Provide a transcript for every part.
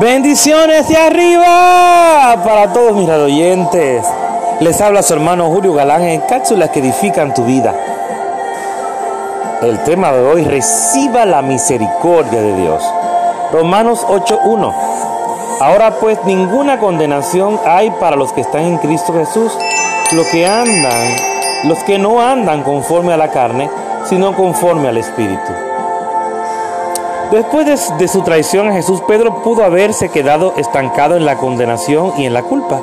Bendiciones de arriba para todos mis oyentes. Les habla su hermano Julio Galán en cápsulas que edifican tu vida. El tema de hoy, reciba la misericordia de Dios. Romanos 8.1. Ahora pues ninguna condenación hay para los que están en Cristo Jesús, los que andan, los que no andan conforme a la carne, sino conforme al Espíritu. Después de, su traición a Jesús, Pedro pudo haberse quedado estancado en la condenación y en la culpa.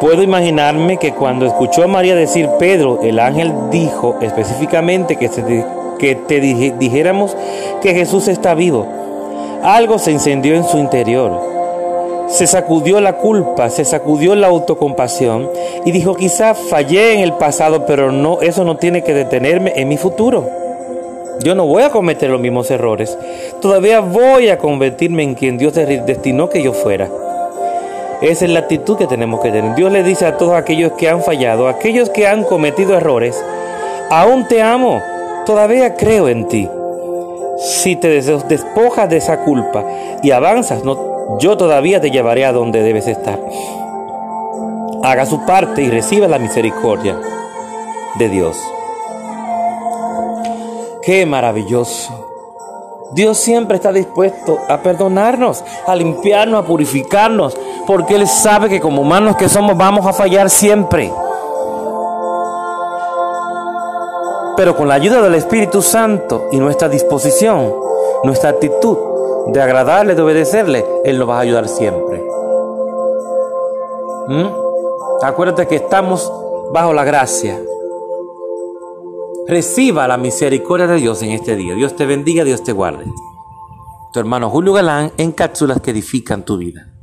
Puedo imaginarme que cuando escuchó a María decir, Pedro, el ángel dijo específicamente que, que te dijéramos que Jesús está vivo. Algo se encendió en su interior. Se sacudió la culpa, se sacudió la autocompasión y dijo, quizá fallé en el pasado, pero no, eso no tiene que detenerme en mi futuro. Yo no voy a cometer los mismos errores. Todavía voy a convertirme en quien Dios destinó que yo fuera. Esa es la actitud que tenemos que tener. Dios le dice a todos aquellos que han fallado, aquellos que han cometido errores, aún te amo, todavía creo en ti. Si te despojas de esa culpa y avanzas, no, yo todavía te llevaré a donde debes estar. Haga su parte y reciba la misericordia de Dios. Qué maravilloso. Dios siempre está dispuesto a perdonarnos, a limpiarnos, a purificarnos, porque Él sabe que como humanos que somos vamos a fallar siempre. Pero con la ayuda del Espíritu Santo y nuestra disposición, nuestra actitud de agradarle, de obedecerle, Él nos va a ayudar siempre. ¿Mm? Acuérdate que estamos bajo la gracia. Reciba la misericordia de Dios en este día. Dios te bendiga, Dios te guarde. Tu hermano Julio Galán en cápsulas que edifican tu vida.